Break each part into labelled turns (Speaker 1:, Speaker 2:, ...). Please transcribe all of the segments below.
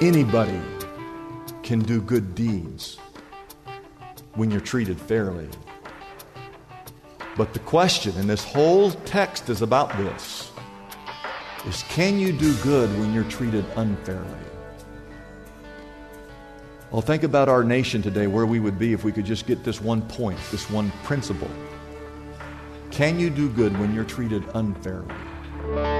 Speaker 1: Anybody can do good deeds when you're treated fairly. But the question, and this whole text is about this, is can you do good when you're treated unfairly? Well, think about our nation today, where we would be if we could just get this one point, this one principle. Can you do good when you're treated unfairly?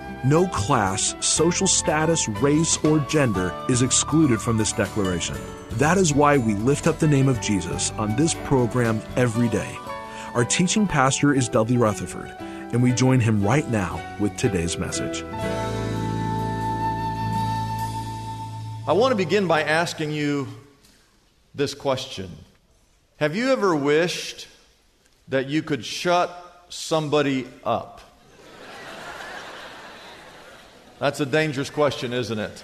Speaker 2: No class, social status, race, or gender is excluded from this declaration. That is why we lift up the name of Jesus on this program every day. Our teaching pastor is Dudley Rutherford, and we join him right now with today's message.
Speaker 1: I want to begin by asking you this question Have you ever wished that you could shut somebody up? That's a dangerous question, isn't it?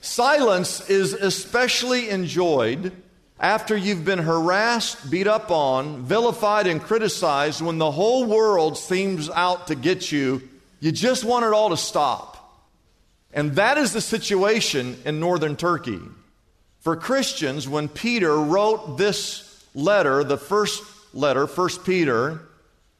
Speaker 1: Silence is especially enjoyed after you've been harassed, beat up on, vilified, and criticized when the whole world seems out to get you. You just want it all to stop. And that is the situation in northern Turkey. For Christians, when Peter wrote this letter, the first letter, First Peter,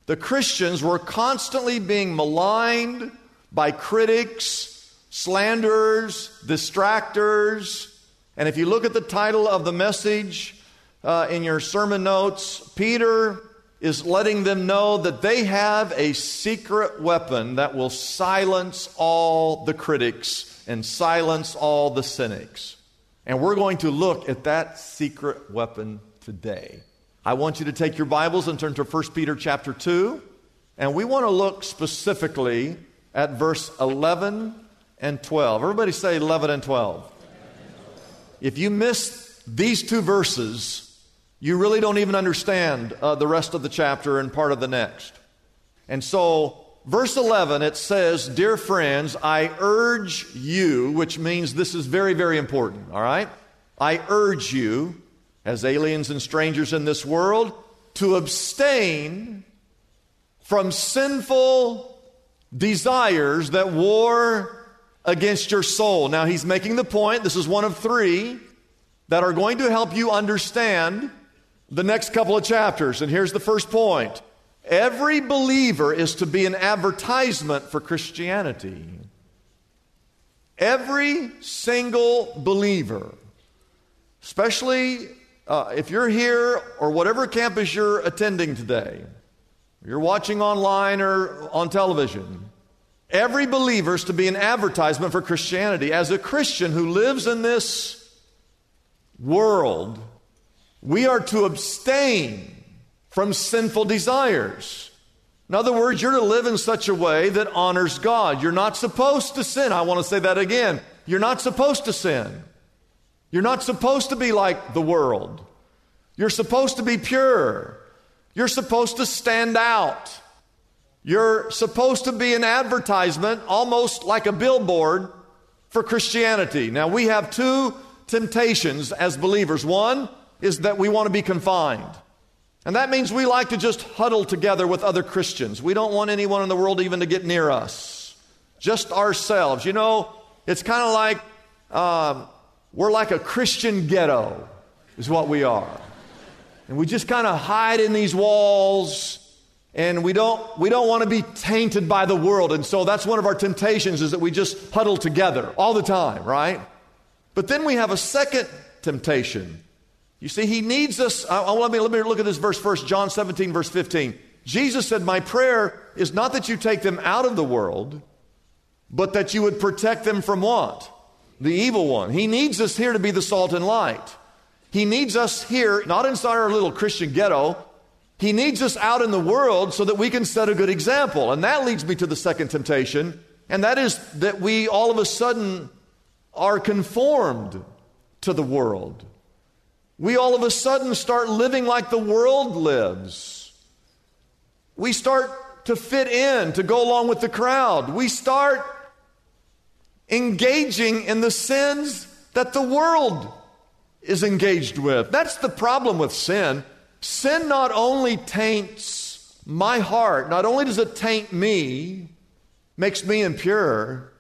Speaker 1: the Christians were constantly being maligned by critics, slanderers, distractors. And if you look at the title of the message uh, in your sermon notes, Peter is letting them know that they have a secret weapon that will silence all the critics and silence all the cynics. And we're going to look at that secret weapon today. I want you to take your Bibles and turn to 1 Peter chapter 2. And we want to look specifically at verse 11 and 12. Everybody say 11 and 12. If you miss these two verses, you really don't even understand uh, the rest of the chapter and part of the next. And so, verse 11, it says, Dear friends, I urge you, which means this is very, very important, all right? I urge you, as aliens and strangers in this world, to abstain from sinful desires that war against your soul. Now, he's making the point, this is one of three that are going to help you understand the next couple of chapters. And here's the first point every believer is to be an advertisement for Christianity. Every single believer, especially uh, if you're here or whatever campus you're attending today, you're watching online or on television. Every believer is to be an advertisement for Christianity. As a Christian who lives in this world, we are to abstain from sinful desires. In other words, you're to live in such a way that honors God. You're not supposed to sin. I want to say that again. You're not supposed to sin. You're not supposed to be like the world. You're supposed to be pure. You're supposed to stand out. You're supposed to be an advertisement, almost like a billboard for Christianity. Now, we have two temptations as believers. One is that we want to be confined. And that means we like to just huddle together with other Christians. We don't want anyone in the world even to get near us, just ourselves. You know, it's kind of like um, we're like a Christian ghetto, is what we are. And we just kind of hide in these walls And we don't, we don't want to be tainted by the world. And so that's one of our temptations is that we just huddle together all the time, right? But then we have a second temptation. You see, he needs us. I, I, let, me, let me look at this verse first, John 17, verse 15. Jesus said, My prayer is not that you take them out of the world, but that you would protect them from what? The evil one. He needs us here to be the salt and light. He needs us here, not inside our little Christian ghetto. He needs us out in the world so that we can set a good example. And that leads me to the second temptation, and that is that we all of a sudden are conformed to the world. We all of a sudden start living like the world lives. We start to fit in, to go along with the crowd. We start engaging in the sins that the world is engaged with. That's the problem with sin. Sin not only taints my heart, not only does it taint me, makes me impure,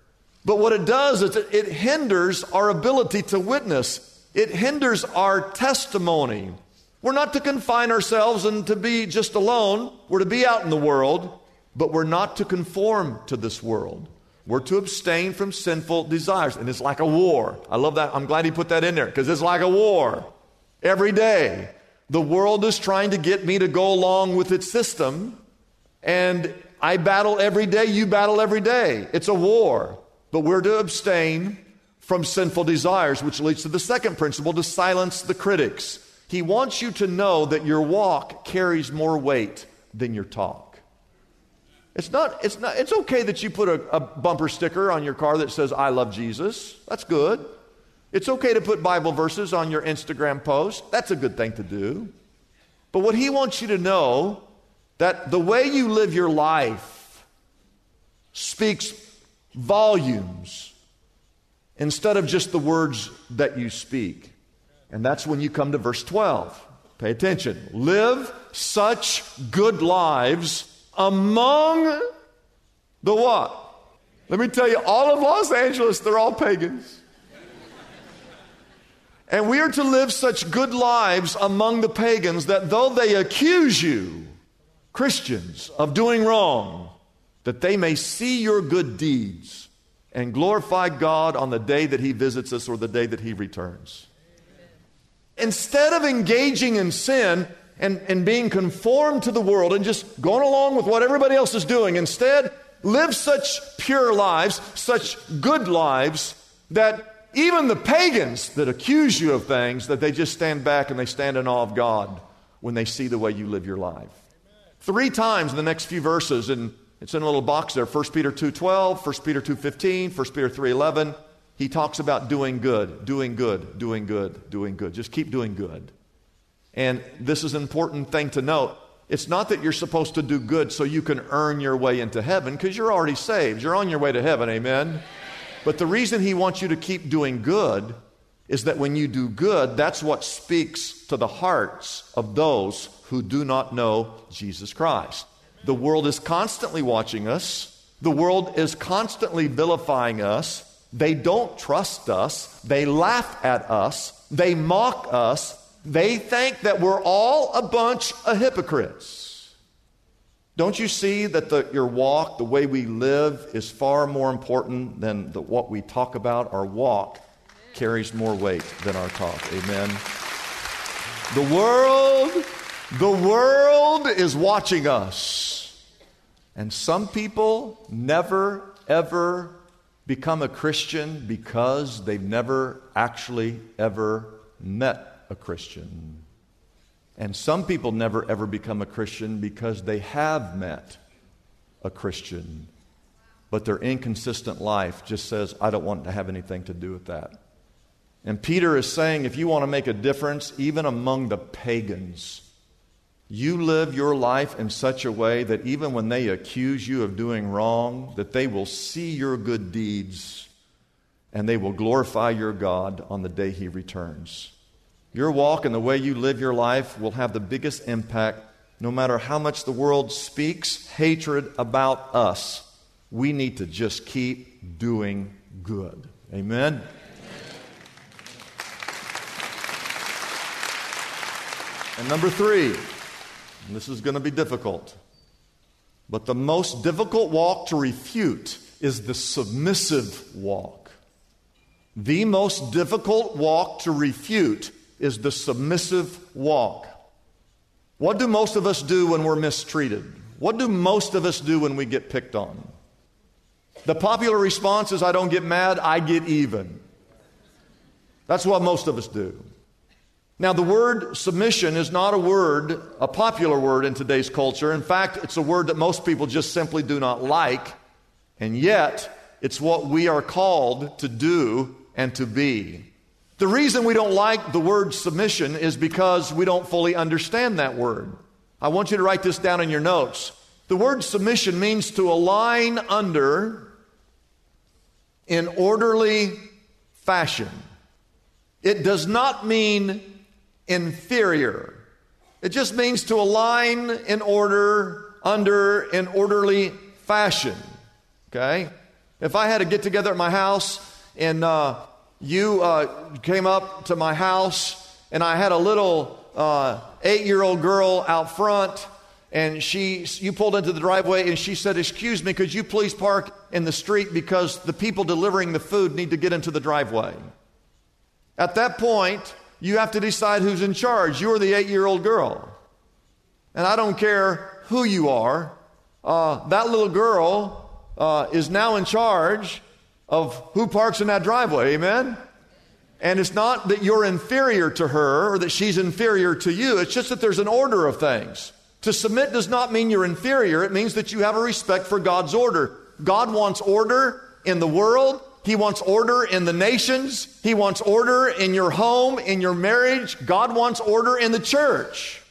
Speaker 1: but what it does is it hinders our ability to witness. It hinders our testimony. We're not to confine ourselves and to be just alone. We're to be out in the world, but we're not to conform to this world. We're to abstain from sinful desires. And it's like a war. I love that. I'm glad he put that in there because it's like a war. Every day, the world is trying to get me to go along with its system. And I battle every day. You battle every day. It's a war. But we're to abstain from sinful desires, which leads to the second principle to silence the critics. He wants you to know that your walk carries more weight than your talk. It's not, it's not, it's okay that you put a, a, bumper sticker on your car that says, I love Jesus. That's good. It's okay to put Bible verses on your Instagram post. That's a good thing to do. But what he wants you to know that the way you live your life speaks volumes instead of just the words that you speak. And that's when you come to verse 12. Pay attention. Live such good lives among the what? Let me tell you, all of Los Angeles, they're all pagans. And we are to live such good lives among the pagans that though they accuse you, Christians, of doing wrong, that they may see your good deeds and glorify God on the day that He visits us or the day that He returns. Instead of engaging in sin, and, and being conformed to the world and just going along with what everybody else is doing. Instead, live such pure lives, such good lives, that even the pagans that accuse you of things, that they just stand back and they stand in awe of God when they see the way you live your life. Three times in the next few verses, and it's in a little box there, 1 Peter 2.12, 1 Peter 2.15, 1 Peter 3.11, he talks about doing good, doing good, doing good, doing good. Just keep doing good. And this is an important thing to note. It's not that you're supposed to do good so you can earn your way into heaven because you're already saved. You're on your way to heaven, amen? But the reason he wants you to keep doing good is that when you do good, that's what speaks to the hearts of those who do not know Jesus Christ. The world is constantly watching us, the world is constantly vilifying us. They don't trust us, they laugh at us, they mock us, they think that we're all a bunch of hypocrites. Don't you see that the, your walk, the way we live, is far more important than the, what we talk about? Our walk carries more weight than our talk. Amen. The world, the world is watching us. And some people never, ever become a Christian because they've never actually ever met a Christian. And some people never ever become a Christian because they have met a Christian, but their inconsistent life just says, I don't want to have anything to do with that. And Peter is saying, if you want to make a difference, even among the pagans, you live your life in such a way that even when they accuse you of doing wrong, that they will see your good deeds and they will glorify your God on the day he returns. Your walk and the way you live your life will have the biggest impact no matter how much the world speaks hatred about us. We need to just keep doing good. Amen. And number three, and this is going to be difficult. But the most difficult walk to refute is the submissive walk. The most difficult walk to refute is the submissive walk. What do most of us do when we're mistreated? What do most of us do when we get picked on? The popular response is I don't get mad, I get even. That's what most of us do. Now, the word submission is not a word, a popular word in today's culture. In fact, it's a word that most people just simply do not like, and yet it's what we are called to do and to be. The reason we don't like the word submission is because we don't fully understand that word. I want you to write this down in your notes. The word submission means to align under in orderly fashion. It does not mean inferior. It just means to align in order, under, in orderly fashion. Okay? If I had a get together at my house and uh, you uh, came up to my house and I had a little uh, eight year old girl out front and she, you pulled into the driveway and she said, Excuse me, could you please park in the street because the people delivering the food need to get into the driveway? At that point, you have to decide who's in charge. You're the eight year old girl. And I don't care who you are, uh, that little girl uh, is now in charge of who parks in that driveway. Amen? And it's not that you're inferior to her or that she's inferior to you, it's just that there's an order of things. To submit does not mean you're inferior, it means that you have a respect for God's order. God wants order in the world, he wants order in the nations. He wants order in your home, in your marriage. God wants order in the church.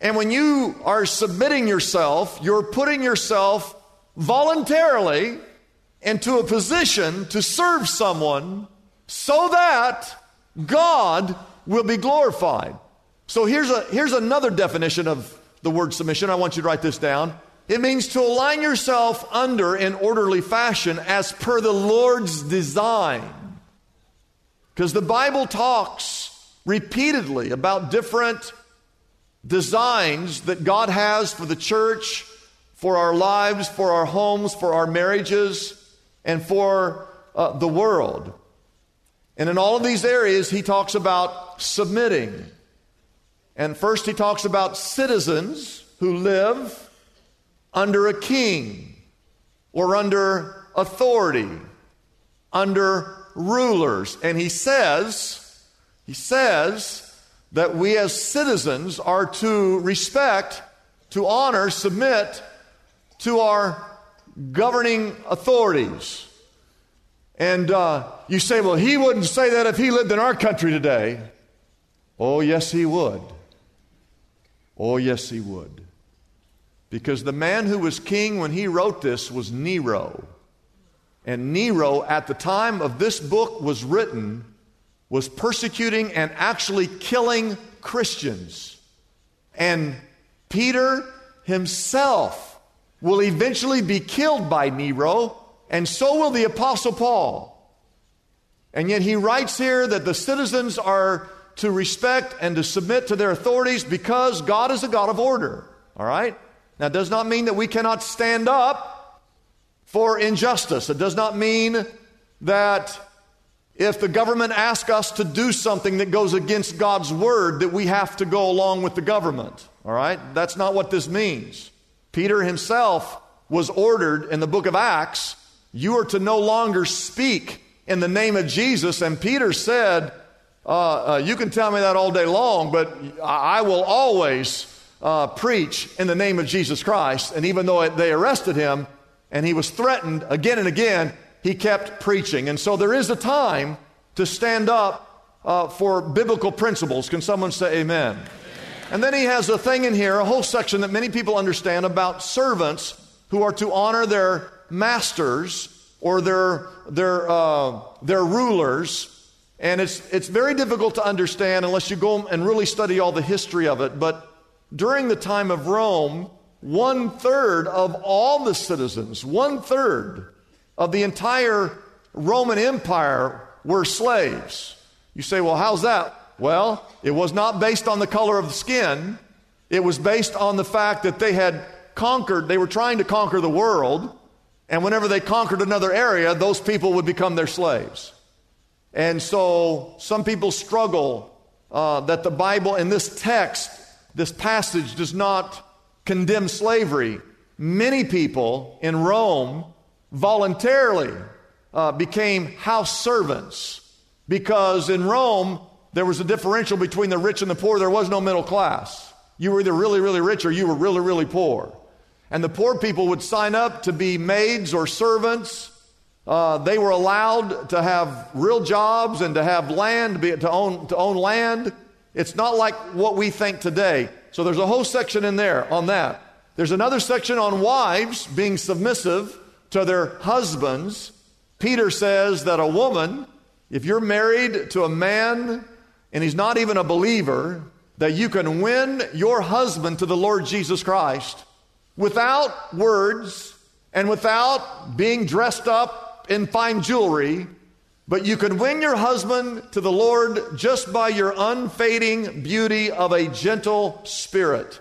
Speaker 1: And when you are submitting yourself, you're putting yourself voluntarily into a position to serve someone so that God will be glorified. So here's, a, here's another definition of the word submission. I want you to write this down. It means to align yourself under in orderly fashion as per the Lord's design. Because the Bible talks repeatedly about different designs that God has for the church, for our lives, for our homes, for our marriages, and for uh, the world. And in all of these areas, he talks about submitting. And first, he talks about citizens who live under a king or under authority, under rulers. And he says, he says that we as citizens are to respect, to honor, submit to our governing authorities. And uh, you say, well, he wouldn't say that if he lived in our country today. Oh, yes, he would. Oh, yes, he would. Because the man who was king when he wrote this was Nero. And Nero, at the time of this book was written, was persecuting and actually killing Christians. And Peter himself will eventually be killed by Nero, and so will the Apostle Paul. And yet he writes here that the citizens are to respect and to submit to their authorities because God is a God of order. All right? Now, does not mean that we cannot stand up for injustice. It does not mean that if the government asks us to do something that goes against God's word, that we have to go along with the government. All right? That's not what this means. Peter himself was ordered in the book of Acts, you are to no longer speak in the name of Jesus. And Peter said, uh, uh, You can tell me that all day long, but I will always uh, preach in the name of Jesus Christ. And even though they arrested him and he was threatened again and again, he kept preaching. And so there is a time to stand up uh, for biblical principles. Can someone say amen? And then he has a thing in here, a whole section that many people understand about servants who are to honor their masters or their, their, uh, their rulers. And it's, it's very difficult to understand unless you go and really study all the history of it. But during the time of Rome, one third of all the citizens, one third of the entire Roman Empire were slaves. You say, well, how's that? Well, it was not based on the color of the skin, it was based on the fact that they had conquered, they were trying to conquer the world, and whenever they conquered another area, those people would become their slaves. And so some people struggle uh, that the Bible in this text, this passage, does not condemn slavery. Many people in Rome voluntarily uh, became house servants because in Rome there was a differential between the rich and the poor. There was no middle class. You were either really, really rich or you were really, really poor. And the poor people would sign up to be maids or servants. Uh, they were allowed to have real jobs and to have land, be, to, own, to own land. It's not like what we think today. So there's a whole section in there on that. There's another section on wives being submissive to their husbands. Peter says that a woman, if you're married to a man and he's not even a believer, that you can win your husband to the Lord Jesus Christ without words and without being dressed up in fine jewelry, but you can win your husband to the Lord just by your unfading beauty of a gentle spirit.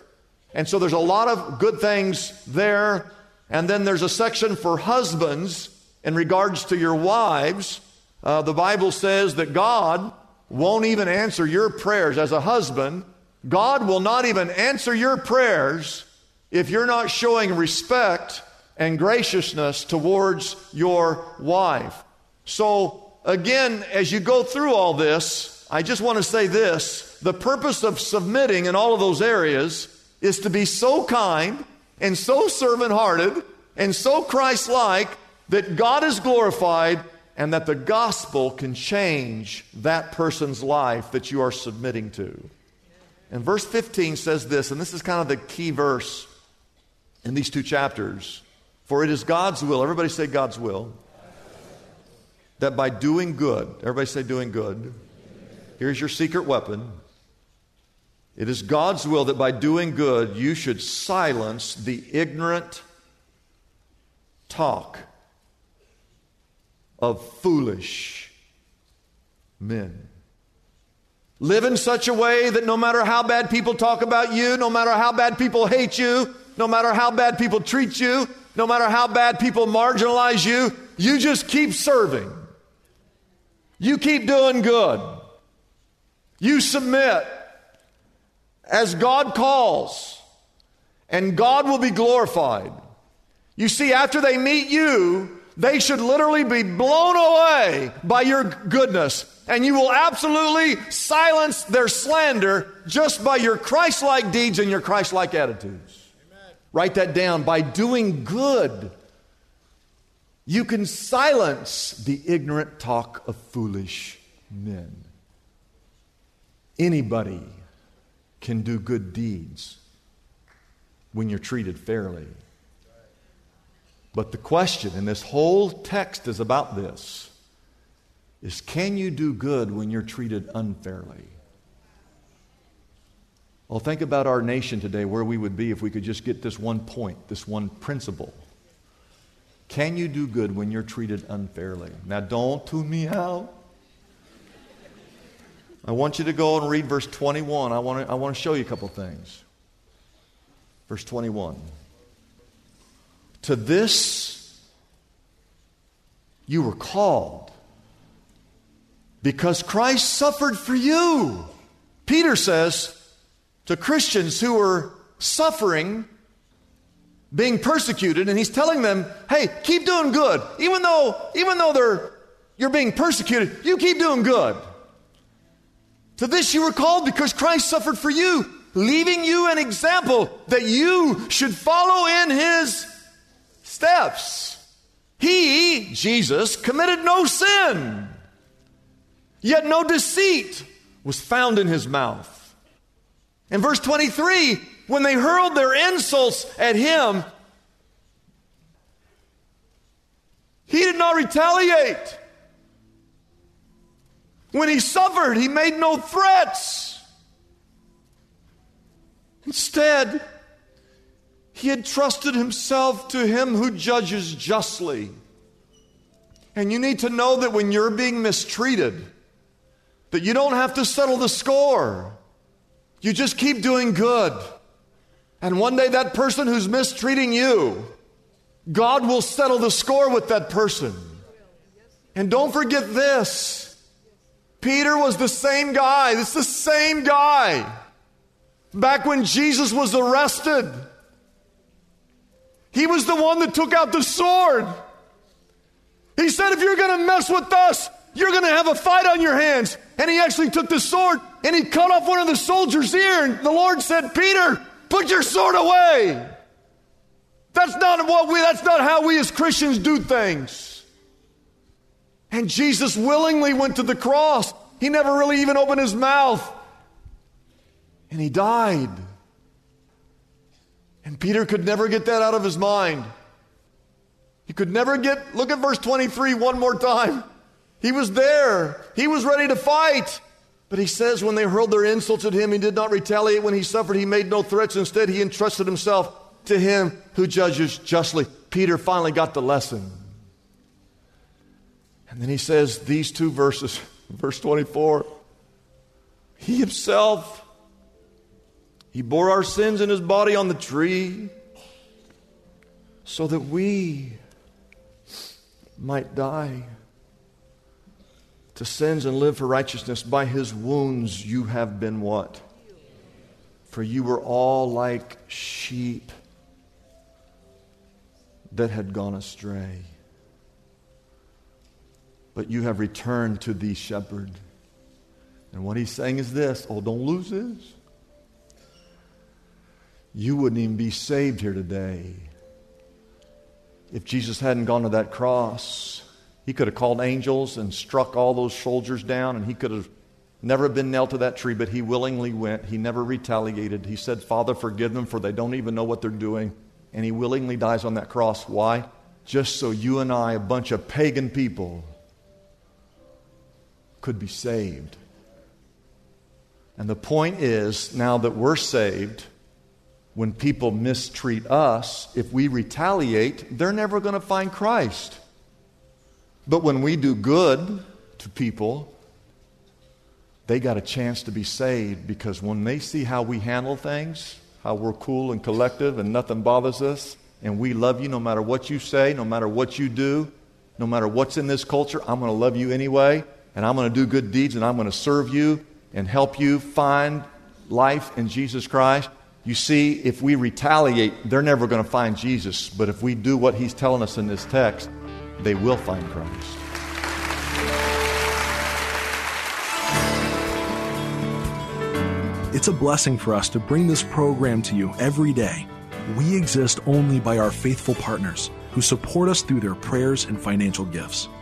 Speaker 1: And so there's a lot of good things there. And then there's a section for husbands in regards to your wives. Uh, the Bible says that God won't even answer your prayers as a husband. God will not even answer your prayers if you're not showing respect and graciousness towards your wife. So, again, as you go through all this, I just want to say this the purpose of submitting in all of those areas is to be so kind and so servant hearted and so Christ like that God is glorified and that the gospel can change that person's life that you are submitting to. And verse 15 says this, and this is kind of the key verse in these two chapters. For it is God's will, everybody say God's will, that by doing good, everybody say doing good, here's your secret weapon. It is God's will that by doing good, you should silence the ignorant talk of foolish men. Live in such a way that no matter how bad people talk about you, no matter how bad people hate you, no matter how bad people treat you, no matter how bad people marginalize you, you just keep serving. You keep doing good. You submit as God calls, and God will be glorified. You see, after they meet you, they should literally be blown away by your goodness. And you will absolutely silence their slander just by your Christ like deeds and your Christ like attitudes. Amen. Write that down. By doing good, you can silence the ignorant talk of foolish men. Anybody can do good deeds when you're treated fairly. But the question, and this whole text is about this, is can you do good when you're treated unfairly? Well, think about our nation today, where we would be if we could just get this one point, this one principle. Can you do good when you're treated unfairly? Now, don't tune me out. I want you to go and read verse 21. I want to, I want to show you a couple things. Verse 21. To this you were called because Christ suffered for you. Peter says to Christians who were suffering, being persecuted, and he's telling them, hey, keep doing good. Even though, even though they're, you're being persecuted, you keep doing good. To this you were called because Christ suffered for you, leaving you an example that you should follow in his steps. He, Jesus, committed no sin, yet no deceit was found in his mouth. In verse 23, when they hurled their insults at him, he did not retaliate. When he suffered, he made no threats. Instead, he had trusted himself to him who judges justly. And you need to know that when you're being mistreated, that you don't have to settle the score. You just keep doing good. And one day, that person who's mistreating you, God will settle the score with that person. And don't forget this Peter was the same guy. It's the same guy. Back when Jesus was arrested, he was the one that took out the sword. He said, If you're going to mess with us, you're going to have a fight on your hands. And he actually took the sword and he cut off one of the soldiers' ear. And the Lord said, Peter, put your sword away. That's not what we, that's not how we as Christians do things. And Jesus willingly went to the cross. He never really even opened his mouth. And he died. And Peter could never get that out of his mind. He could never get, look at verse 23 one more time. He was there, he was ready to fight. But he says when they hurled their insults at him, he did not retaliate. When he suffered, he made no threats. Instead, he entrusted himself to him who judges justly. Peter finally got the lesson. And then he says these two verses, verse 24 He himself, he bore our sins in his body on the tree so that we might die to sins and live for righteousness. By his wounds you have been what? For you were all like sheep that had gone astray. But you have returned to the shepherd. And what he's saying is this oh, don't lose this. You wouldn't even be saved here today if Jesus hadn't gone to that cross, he could have called angels and struck all those soldiers down, and he could have never been nailed to that tree, but he willingly went. He never retaliated. He said, Father, forgive them, for they don't even know what they're doing. And he willingly dies on that cross. Why? Just so you and I, a bunch of pagan people, could be saved. And the point is, now that we're saved, when people mistreat us, if we retaliate, they're never going to find Christ. But when we do good to people, they got a chance to be saved because when they see how we handle things, how we're cool and collective and nothing bothers us, and we love you no matter what you say, no matter what you do, no matter what's in this culture, I'm going to love you anyway, and I'm going to do good deeds, and I'm going to serve you and help you find life in Jesus Christ. You see, if we retaliate, they're never going to find Jesus. But if we do what he's telling us in this text, they will find Christ.
Speaker 2: It's a blessing for us to bring this program to you every day. We exist only by our faithful partners who support us through their prayers and financial gifts.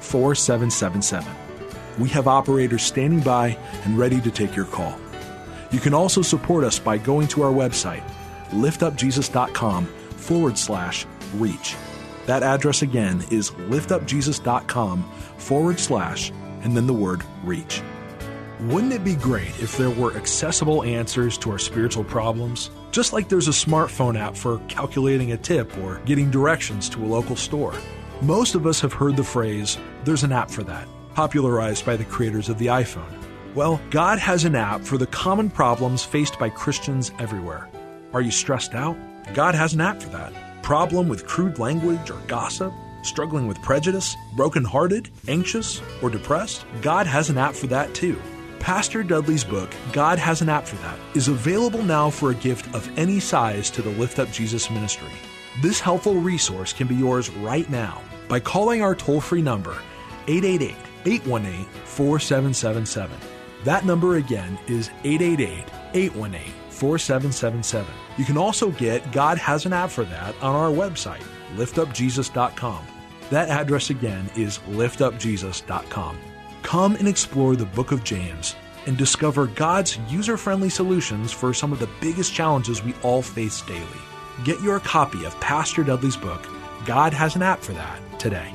Speaker 2: 4777. We have operators standing by and ready to take your call. You can also support us by going to our website, liftupjesus.com forward slash reach. That address again is liftupjesus.com forward slash and then the word reach. Wouldn't it be great if there were accessible answers to our spiritual problems? Just like there's a smartphone app for calculating a tip or getting directions to a local store. Most of us have heard the phrase, there's an app for that, popularized by the creators of the iPhone. Well, God has an app for the common problems faced by Christians everywhere. Are you stressed out? God has an app for that. Problem with crude language or gossip? Struggling with prejudice? Brokenhearted? Anxious? Or depressed? God has an app for that too. Pastor Dudley's book, God Has an App for That, is available now for a gift of any size to the Lift Up Jesus ministry. This helpful resource can be yours right now by calling our toll free number, 888 818 4777. That number again is 888 818 4777. You can also get God Has an App for That on our website, liftupjesus.com. That address again is liftupjesus.com. Come and explore the book of James and discover God's user friendly solutions for some of the biggest challenges we all face daily. Get your copy of Pastor Dudley's book, God Has an App for That, today.